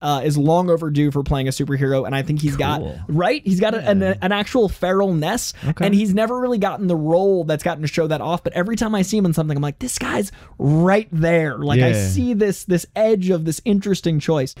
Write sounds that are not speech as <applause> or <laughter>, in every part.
Uh, is long overdue for playing a superhero, and I think he's got right. He's got a, an, an actual feral ness, Okay. and he's never really gotten the role that's gotten to show that off. But every time I see him in something, I'm like, this guy's right there. Like I see this this edge of this interesting choice.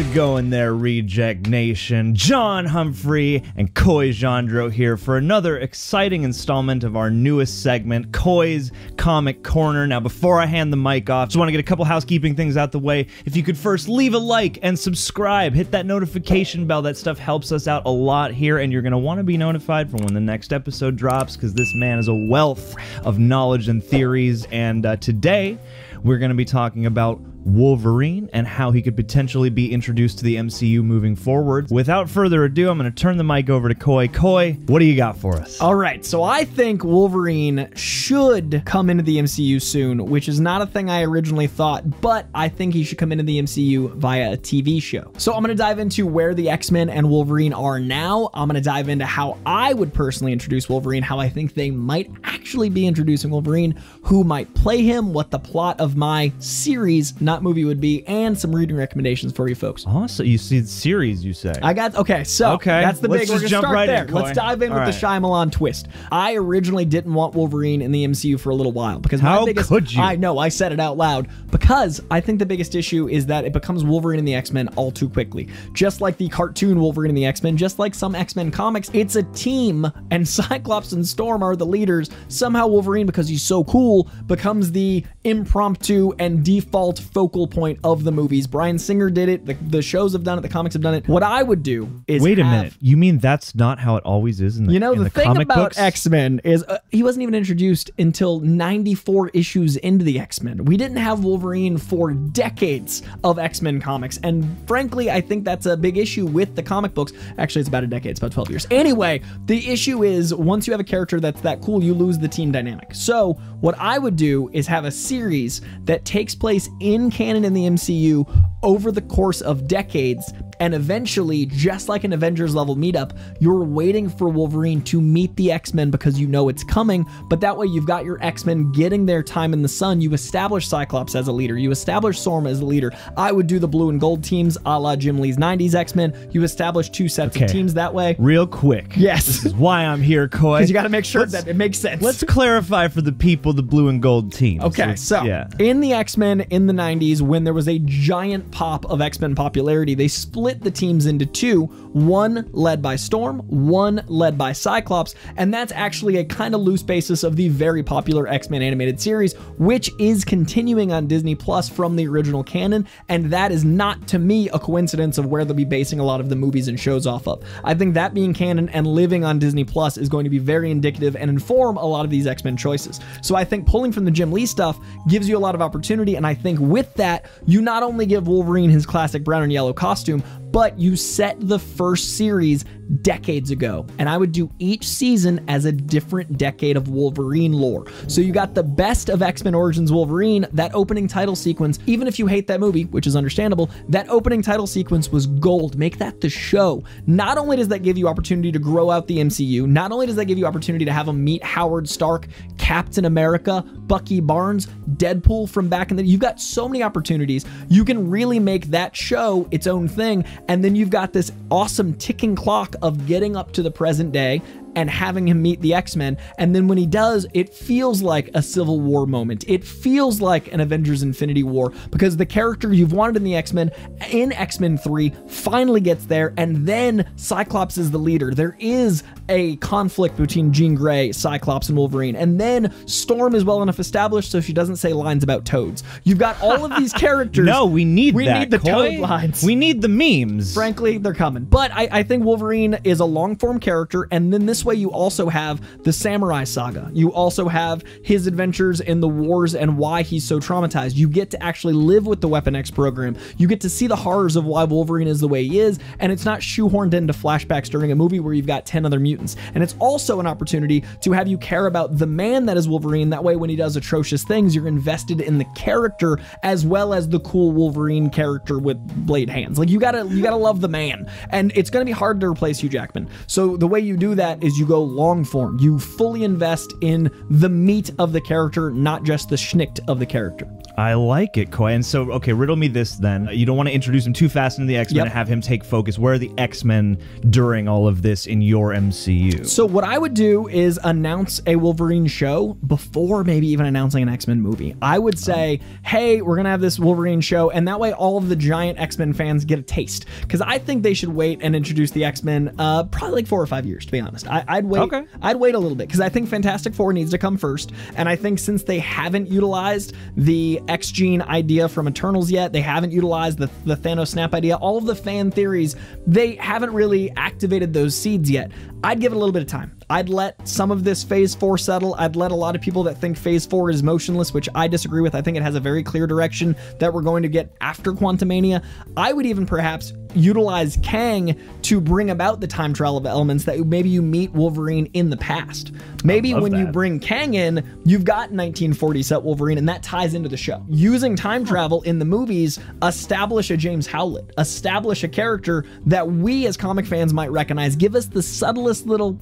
It going there, Reject Nation? John Humphrey and Coy Jandreau here for another exciting installment of our newest segment, Coy's Comic Corner. Now, before I hand the mic off, just want to get a couple housekeeping things out the way. If you could first leave a like and subscribe, hit that notification bell. That stuff helps us out a lot here, and you're going to want to be notified for when the next episode drops because this man is a wealth of knowledge and theories. And uh, today, we're going to be talking about Wolverine and how he could potentially be introduced to the MCU moving forward. Without further ado, I'm going to turn the mic over to Coy. Coy, what do you got for us? All right, so I think Wolverine should come into the MCU soon, which is not a thing I originally thought, but I think he should come into the MCU via a TV show. So I'm going to dive into where the X-Men and Wolverine are now. I'm going to dive into how I would personally introduce Wolverine, how I think they might actually be introducing Wolverine, who might play him, what the plot of my series, not movie, would be, and some reading recommendations for you folks. Oh, so you see the series, you say? I got okay. So Okay, that's the let's big. just We're gonna jump start right in, there. Coy. Let's dive in All with the Shyamalan twist. I originally didn't want Wolverine in the MCU for a little while because How biggest. could you? I know I said it out loud because I think the biggest issue is that it becomes Wolverine in the X Men all too quickly. Just like the cartoon Wolverine in the X Men, just like some X Men comics, it's a team, and <laughs> Cyclops and Storm are the leaders. Somehow Wolverine, because he's so cool, becomes the impromptu and default focal point of the movies. Bryan Singer did it. The, the shows have done it. The comics have done it. What I would do is Wait a have- minute. You mean that's not how it always is in the you know the, the thing comic about? X Men is uh, he wasn't even introduced until 94 issues into the X Men. We didn't have Wolverine for decades of X Men comics, and frankly, I think that's a big issue with the comic books. Actually, it's about a decade. It's about 12 years. Anyway, the issue is once you have a character that's that cool, you lose the team dynamic. So what I would do is have a series that takes place in canon in the MCU over the course of decades and eventually, just like an Avengers level meetup, you're waiting for Wolverine to meet the X Men because you know it's coming. But that way, you've got your X Men getting their time in the sun. You establish Cyclops as a leader, you establish Storm as a leader. I would do the blue and gold teams a la Jim Lee's 90s X Men. You establish two sets Okay. of teams that way. Real quick. Yes. This is why I'm here, Coy. <laughs> Because you got to make sure Let's- that it makes sense. Let's clarify for the people the blue and gold teams. Okay, Let's- so yeah. in the X Men in the 90s, when there was a giant pop of X Men popularity, they split the teams into two one led by Storm, one led by Cyclops, and that's actually a kind of loose basis of the very popular X Men animated series, which is continuing on Disney Plus from the original canon, and that is not to me a coincidence of where they'll be basing a lot of the movies and shows off of. I think that being canon and living on Disney Plus is going to be very indicative and inform a lot of these X Men choices. So I think pulling from the Jim Lee stuff gives you a lot of opportunity, and I think with that, you not only give Wolverine his classic brown and yellow costume, but you set the first series decades ago. And I would do each season as a different decade of Wolverine lore. So you got the best of X Men Origins Wolverine, that opening title sequence, even if you hate that movie, which is understandable, that opening title sequence was gold. Make that the show. Not only does that give you opportunity to grow out the MCU, not only does that give you opportunity to have him meet Howard Stark, Captain America, Bucky Barnes, Deadpool from back in the you've got so many opportunities. You can really make that show its own thing. And then you've got this awesome ticking clock of getting up to the present day and having him meet the X-Men. And then when he does, it feels like a Civil War moment. It feels like an Avengers Infinity War because the character you've wanted in the X-Men in X-Men 3 finally gets there and then Cyclops is the leader. There is a conflict between Jean Grey, Cyclops, and Wolverine. And then Storm is well enough established so she doesn't say lines about toads. You've got all of these <laughs> characters. No, we need we that. need the Coy. toad lines. We need the memes. Frankly, they're coming. But I, I think Wolverine is a long form character, and then this way you also have the Samurai Saga. You also have his adventures in the wars and why he's so traumatized. You get to actually live with the Weapon X program. You get to see the horrors of why Wolverine is the way he is, and it's not shoehorned into flashbacks during a movie where you've got 10 other mutants. And it's also an opportunity to have you care about the man that is Wolverine. That way, when he does atrocious things, you're invested in the character as well as the cool Wolverine character with blade hands. Like you gotta you gotta love the man. And it's gonna be hard to replace Hugh Jackman. So the way you do that is you go long form. You fully invest in the meat of the character, not just the schnicked of the character. I like it, Coy. And so, okay, riddle me this then. You don't want to introduce him too fast into the X Men Yep. and have him take focus. Where are the X Men during all of this in your MCU? So what I would do is announce a Wolverine show before maybe even announcing an X-Men movie. I would say, "Hey, we're going to have this Wolverine show." And that way all of the giant X-Men fans get a taste cuz I think they should wait and introduce the X-Men uh probably like 4 or 5 years to be honest. I would wait Okay. I'd wait a little bit cuz I think Fantastic 4 needs to come first. And I think since they haven't utilized the X-Gene idea from Eternals yet, they haven't utilized the the Thanos snap idea, all of the fan theories, they haven't really activated those seeds yet. I'd give it a little bit of time. I'd let some of this phase four settle. I'd let a lot of people that think phase four is motionless, which I disagree with. I think it has a very clear direction that we're going to get after Quantumania. I would even perhaps utilize Kang to bring about the time travel of elements that maybe you meet Wolverine in the past. Maybe when you bring Kang in, you've got 1940 set Wolverine, and that ties into the show. Using time travel in the movies, establish a James Howlett, establish a character that we as comic fans might recognize. Give us the subtlest little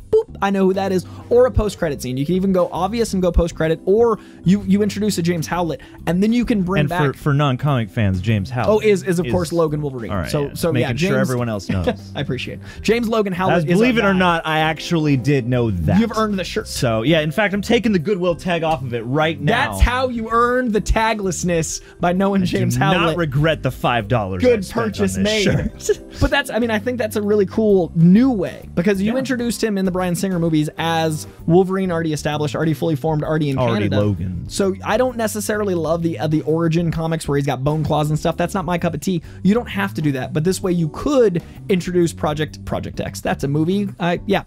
I know who that is, or a post credit scene. You can even go obvious and go post credit, or you you introduce a James Howlett, and then you can bring and back. for, for non comic fans, James Howlett. Oh, is is of course Logan Wolverine. All right, so yeah, so making yeah, James, sure everyone else <laughs> knows. I appreciate it. James Logan Howlett. As, is believe it or not, I actually did know that. You've earned the shirt. So yeah, in fact, I'm taking the goodwill tag off of it right now. That's how you earn the taglessness by knowing James Do Howlett. not regret the five dollars. Good purchase made. <laughs> but that's, I mean, I think that's a really cool new way because you introduced him in the Bryan Singer movies as Wolverine already established, already fully formed, already in Already Canada. Logan. So I don't necessarily love the uh, the origin comics where he's got bone claws and stuff. That's not my cup of tea. You don't have to do that, but this way you could introduce Project Project X. That's a movie. I yeah.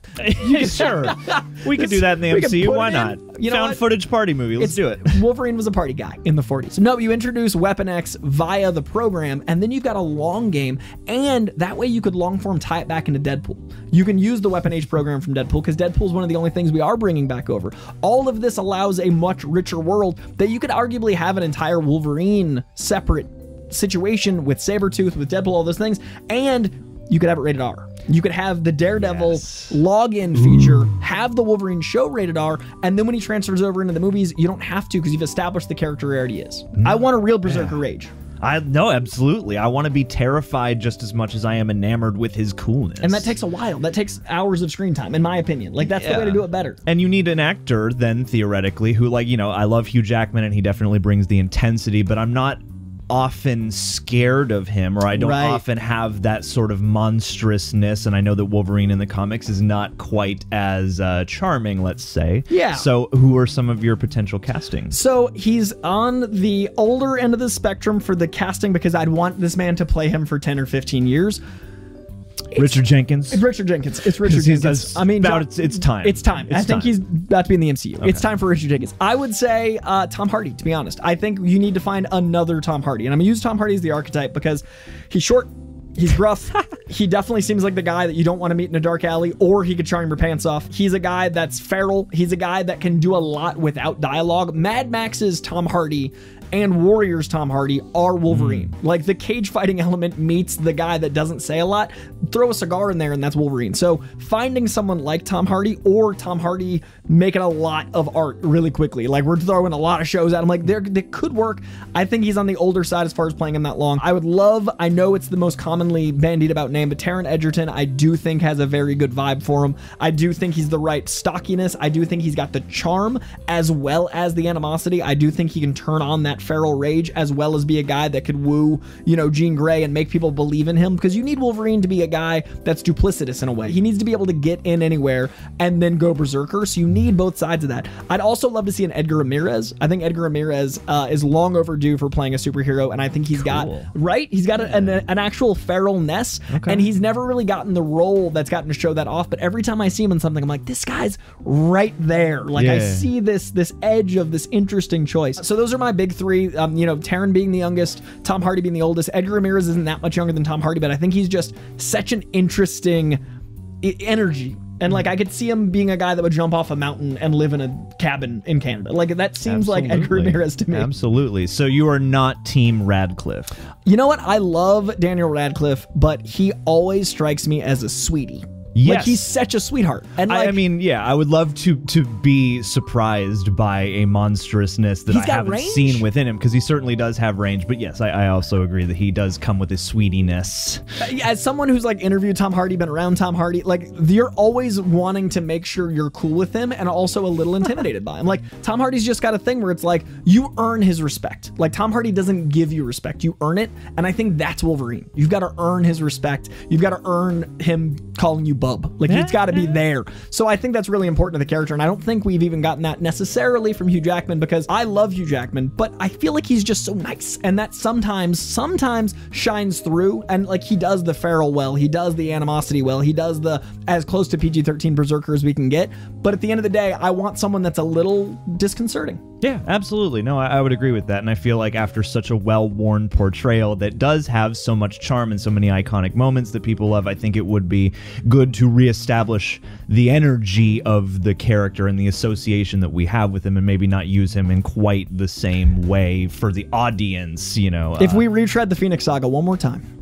sure, <laughs> we could do that in the MCU. Why not? You know Found what? footage party movie. Let's do it. <laughs> Wolverine was a party guy in the 40s. No, you introduce Weapon X via the program, and then you've got a long game, and that way you could long form tie it back into Deadpool. You can use the Weapon H program from Deadpool because Deadpool is one of the only things we are bringing back over. All of this allows a much richer world that you could arguably have an entire Wolverine separate situation with Sabretooth, with Deadpool, all those things, and you could have it rated R. You could have the Daredevil Yes. Logan feature, have the Wolverine show rated R, and then when he transfers over into the movies, you don't have to because you've established the character already is. I mm. want a real Berserker Rage. I no, absolutely. I want to be terrified just as much as I am enamored with his coolness. And that takes a while. That takes hours of screen time, in my opinion. Like, that's the way to do it better. And you need an actor then theoretically who like, you know, I love Hugh Jackman and he definitely brings the intensity, but I'm not often scared of him or I don't Right. often have that sort of monstrousness and I know that Wolverine in the comics is not quite as uh, charming, let's say. Yeah. So who are some of your potential castings? So he's on the older end of the spectrum for the casting because I'd want this man to play him for 10 or 15 years. Richard Jenkins. It's Richard Jenkins. It's Richard Jenkins. I mean, about- it's- it's time. It's time. I think time. he's about to be in the MCU. It's time for Richard Jenkins. I would say uh, Tom Hardy. To be honest, I think you need to find another Tom Hardy, and I'm gonna use Tom Hardy as the archetype because he's short. He's gruff. <laughs> he definitely seems like the guy that you don't want to meet in a dark alley, or he could charm your pants off. He's a guy that's feral. He's a guy that can do a lot without dialogue. Mad Max's Tom Hardy and Warriors Tom Hardy are Wolverine. Hmm. Like the cage fighting <laughs> element meets the guy that doesn't say a lot. Throw a cigar in there and that's Wolverine. So finding someone like Tom Hardy or Tom Hardy making a lot of art really quickly. Like we're throwing a lot of shows at him. Like there they could work. I think he's on the older side as far as playing him that long. I would love, I know it's the most commonly bandied about name, but Taron Egerton, I do think has a very good vibe for him. I do think he's the right stockiness. I do think he's got the charm as well as the animosity. I do think he can turn on that feral rage as well as be a guy that could woo, you know, Jean Grey and make people believe in him because you need Wolverine to be a guy that's duplicitous in a way. He needs to be able to get in anywhere and then go berserker. So you need both sides of that. I'd also love to see an Edgar Ramirez. I think Edgar Ramirez uh, is long overdue for playing a superhero, and I think he's got right. He's got a, an, an actual feralness, and he's never really gotten the role that's gotten to show that off. But every time I see him in something, I'm like, this guy's right there. Like I see this this edge of this interesting choice. So those are my big three. Um, you know, Taron being the youngest, Tom Hardy being the oldest. Edgar Ramirez isn't that much younger than Tom Hardy, but I think he's just such an interesting i- energy. And like I could see him being a guy that would jump off a mountain and live in a cabin in Canada. Like that seems like Edgar Absolutely. Ramirez to me. Absolutely. So you are not Team Radcliffe. You know what? I love Daniel Radcliffe, but he always strikes me as a sweetie. Like he's such a sweetheart. And like I, I mean, yeah, I would love to to be surprised by a monstrousness that I haven't range. seen within him because he certainly does have range. But yes, I, I also agree that he does come with his sweetiness. Uh, as someone who's like interviewed Tom Hardy, been around Tom Hardy, like you're always wanting to make sure you're cool with him and also a little <laughs> intimidated by him. Like Tom Hardy's just got a thing where it's like you earn his respect. Like Tom Hardy doesn't give you respect, you earn it. And I think that's Wolverine. You've got to earn his respect. You've got to earn him calling you bub. Like it's got to be there. So I think that's really important to the character. And I don't think we've even gotten that necessarily from Hugh Jackman because I love Hugh Jackman, but I feel like he's just so nice. And that sometimes, sometimes shines through. And like he does the feral well, he does the animosity well, he does the as close to PG 13 berserker as we can get. But at the end of the day, I want someone that's a little disconcerting. Yeah, absolutely. No, I, I would agree with that. And I feel like after such a well worn portrayal that does have so much charm and so many iconic moments that people love, I think it would be good to reestablish the energy of the character and the association that we have with him and maybe not use him in quite the same way for the audience, you know. If uh, we retread the Phoenix Saga one more time,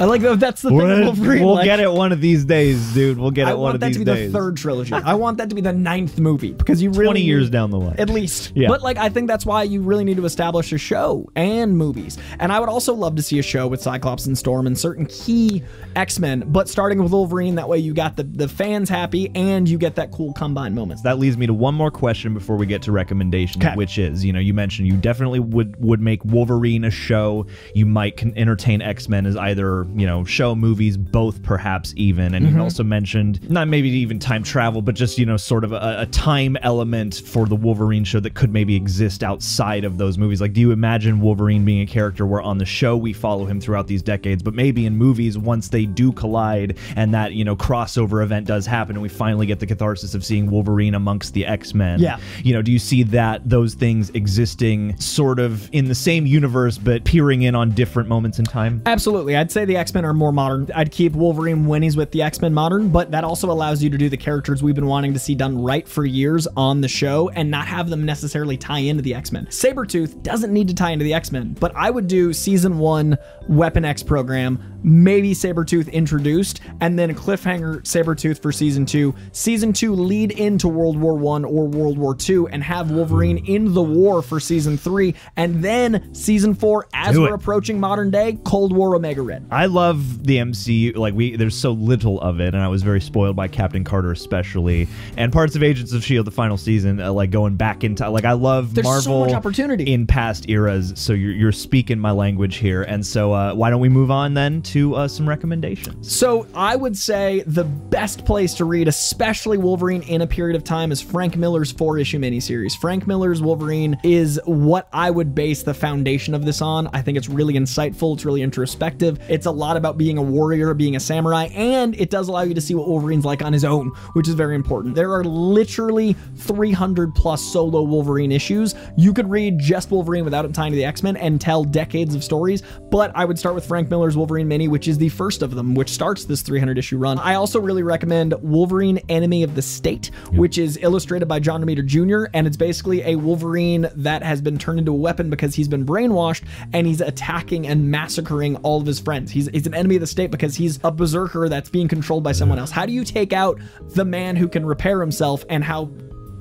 I like that. That's the thing. with we'll, Wolverine. we'll like, get it one of these days, dude. We'll get it I one of these days. I want that to be days. the third trilogy. I want that to be the ninth movie because you really 20 years down the line. at least. Yeah. But like I think that's why you really need to establish a show and movies. And I would also love to see a show with Cyclops and Storm and certain key X-Men, but starting with Wolverine that way you got the the fans happy and you get that cool combine moment. that leads me to one more question before we get to recommendations, Okay. which is, you know, you mentioned you definitely would would make Wolverine a show. You might can entertain X Men as either you know show movies, both perhaps even, and you mm-hmm. also mentioned not maybe even time travel, but just you know sort of a, a time element for the Wolverine show that could maybe exist outside of those movies. Like, do you imagine Wolverine being a character where on the show we follow him throughout these decades, but maybe in movies once they do collide and that you know crossover event does happen and we finally get the catharsis of seeing Wolverine amongst the X-Men. Yeah. You know, do you see that those things existing sort of in the same universe but peering in on different moments in time? Absolutely. I'd say the X-Men are more modern. I'd keep Wolverine when he's with the X-Men modern, but that also allows you to do the characters we've been wanting to see done right for years on the show and not have them necessarily tie into the X-Men. Sabretooth doesn't need to tie into the X-Men, but I would do season 1 Weapon X program, maybe Sabretooth introduced and then a cliffhanger Sabretooth for season 2. Season 2 lead into World War 1 or World War 2 and have Wolverine in the war for season 3 and then season 4 as Do we're it. approaching modern day Cold War Omega Red. I love the MCU. Like we, there's so little of it, and I was very spoiled by Captain Carter, especially, and parts of Agents of Shield, the final season. Uh, like going back into, like I love There's so Marvel much opportunity. in past eras. So you're you're speaking my language here, and so uh, why don't we move on then to uh, some recommendations? So I would say the best place to read, especially Wolverine in a period of time, is Frank Miller's four issue miniseries. Frank Miller's Wolverine is what I would base the foundation of this on. I think it's really insightful, it's really introspective. It's a lot about being a warrior, being a samurai, and it does allow you to see what Wolverine's like on his own, which is very important. There are literally 300 plus solo Wolverine issues. You could read just Wolverine without it tying to the X Men and tell decades of stories, but I would start with Frank Miller's Wolverine Mini, which is the first of them, which starts this 300 issue run. I also really recommend Wolverine Enemy of the State, which is illustrated by John Romita Jr., and it's basically a Wolverine that has been turned into a weapon because he's been brainwashed and he's attacking and massacring all of his friends. He's, he's an enemy of the state because he's a berserker that's being controlled by someone else. How do you take out the man who can repair himself and how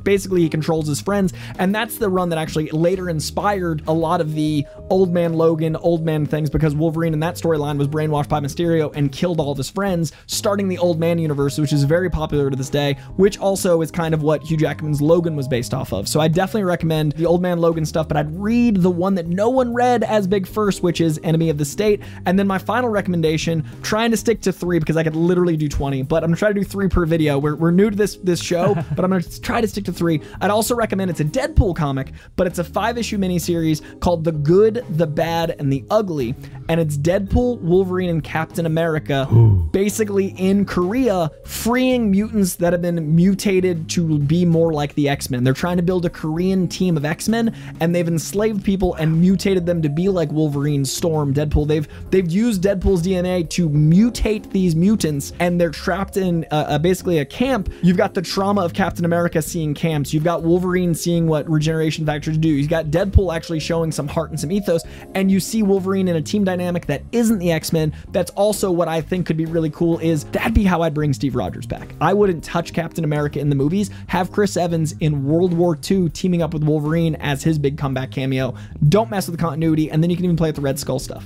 basically he controls his friends and that's the run that actually later inspired a lot of the old man logan old man things because wolverine in that storyline was brainwashed by mysterio and killed all of his friends starting the old man universe which is very popular to this day which also is kind of what hugh jackman's logan was based off of. So i definitely recommend the old man logan stuff but i'd read the one that no one read as big first which is enemy of the state. And then my final recommendation trying to stick to three because i could literally do 20 but i'm gonna try to do three per video. We're, we're new to this this show <laughs> but i'm gonna try to stick to three. I'd also recommend it's a Deadpool comic, but it's a five issue miniseries called The Good, the Bad, and the Ugly. And it's Deadpool, Wolverine, and Captain America basically in Korea freeing mutants that have been mutated to be more like the X Men. They're trying to build a Korean team of X Men, and they've enslaved people and mutated them to be like Wolverine, Storm, Deadpool. They've they've used Deadpool's DNA to mutate these mutants, and they're trapped in uh, uh, basically a camp. You've got the trauma of Captain America seeing camps. You've got Wolverine seeing what regeneration factors do. You've got Deadpool actually showing some heart and some ethos, and you see Wolverine in a team dynamic that isn't the X Men. That's also what I think could be really cool. Is that'd be how I'd bring Steve Rogers back. I wouldn't touch Captain America in the movies. Have Chris Evans in World War II teaming up with Wolverine as his big comeback cameo. Don't mess with the continuity, and then you can even play with the Red Skull stuff.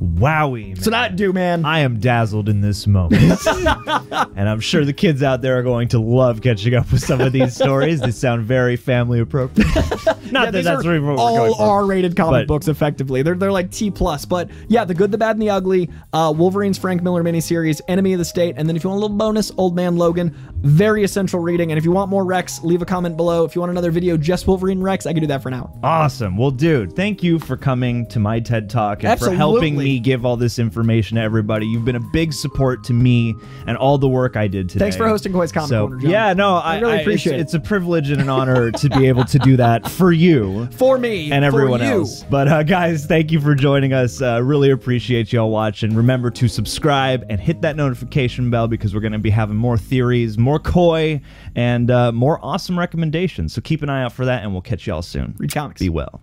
Wowie. Man. So not do, man. I am dazzled in this moment. <laughs> and I'm sure the kids out there are going to love catching up with some of these stories. They sound very family appropriate. <laughs> Not that these that's really what we're all going for. R-rated comic but- books. Effectively, they're they're like T plus. But yeah, the good, the bad, and the ugly. Uh, Wolverine's Frank Miller miniseries, Enemy of the State, and then if you want a little bonus, Old Man Logan. Very essential reading. And if you want more Rex, leave a comment below. If you want another video just Wolverine Rex, I can do that for an hour. Awesome. Well, dude, thank you for coming to my TED Talk and for helping Absolutely. Me give all this information to everybody. You've been a big support to me and all the work I did today. Thanks for hosting Coy's Comic so, Corner, John. Yeah, no, I I, really I- appreciate it's, it. It's a privilege and an honor to be able to do that for you. For me and for everyone you. else. But uh, guys, thank you for joining us. Uh, really appreciate y'all watching. Remember to subscribe and hit that notification bell because we're going to be having more theories, more Coy, and uh, more awesome recommendations. So keep an eye out for that, and we'll catch y'all soon. Read comics. Be well.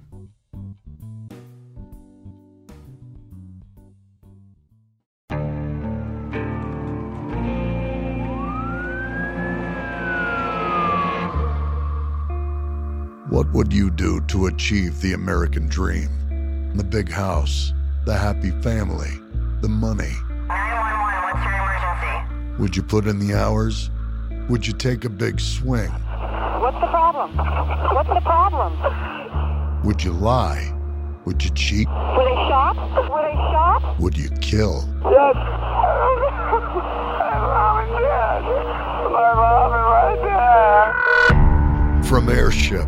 What would you do to achieve the American dream? The big house, the happy family, the money. 911, what's your emergency? Would you put in the hours? Would you take a big swing? What's the problem? What's the problem? Would you lie? Would you cheat? Would they shop? Would they shop? Would you kill? Yes. My mom is dead. My mom is right there. From Airship,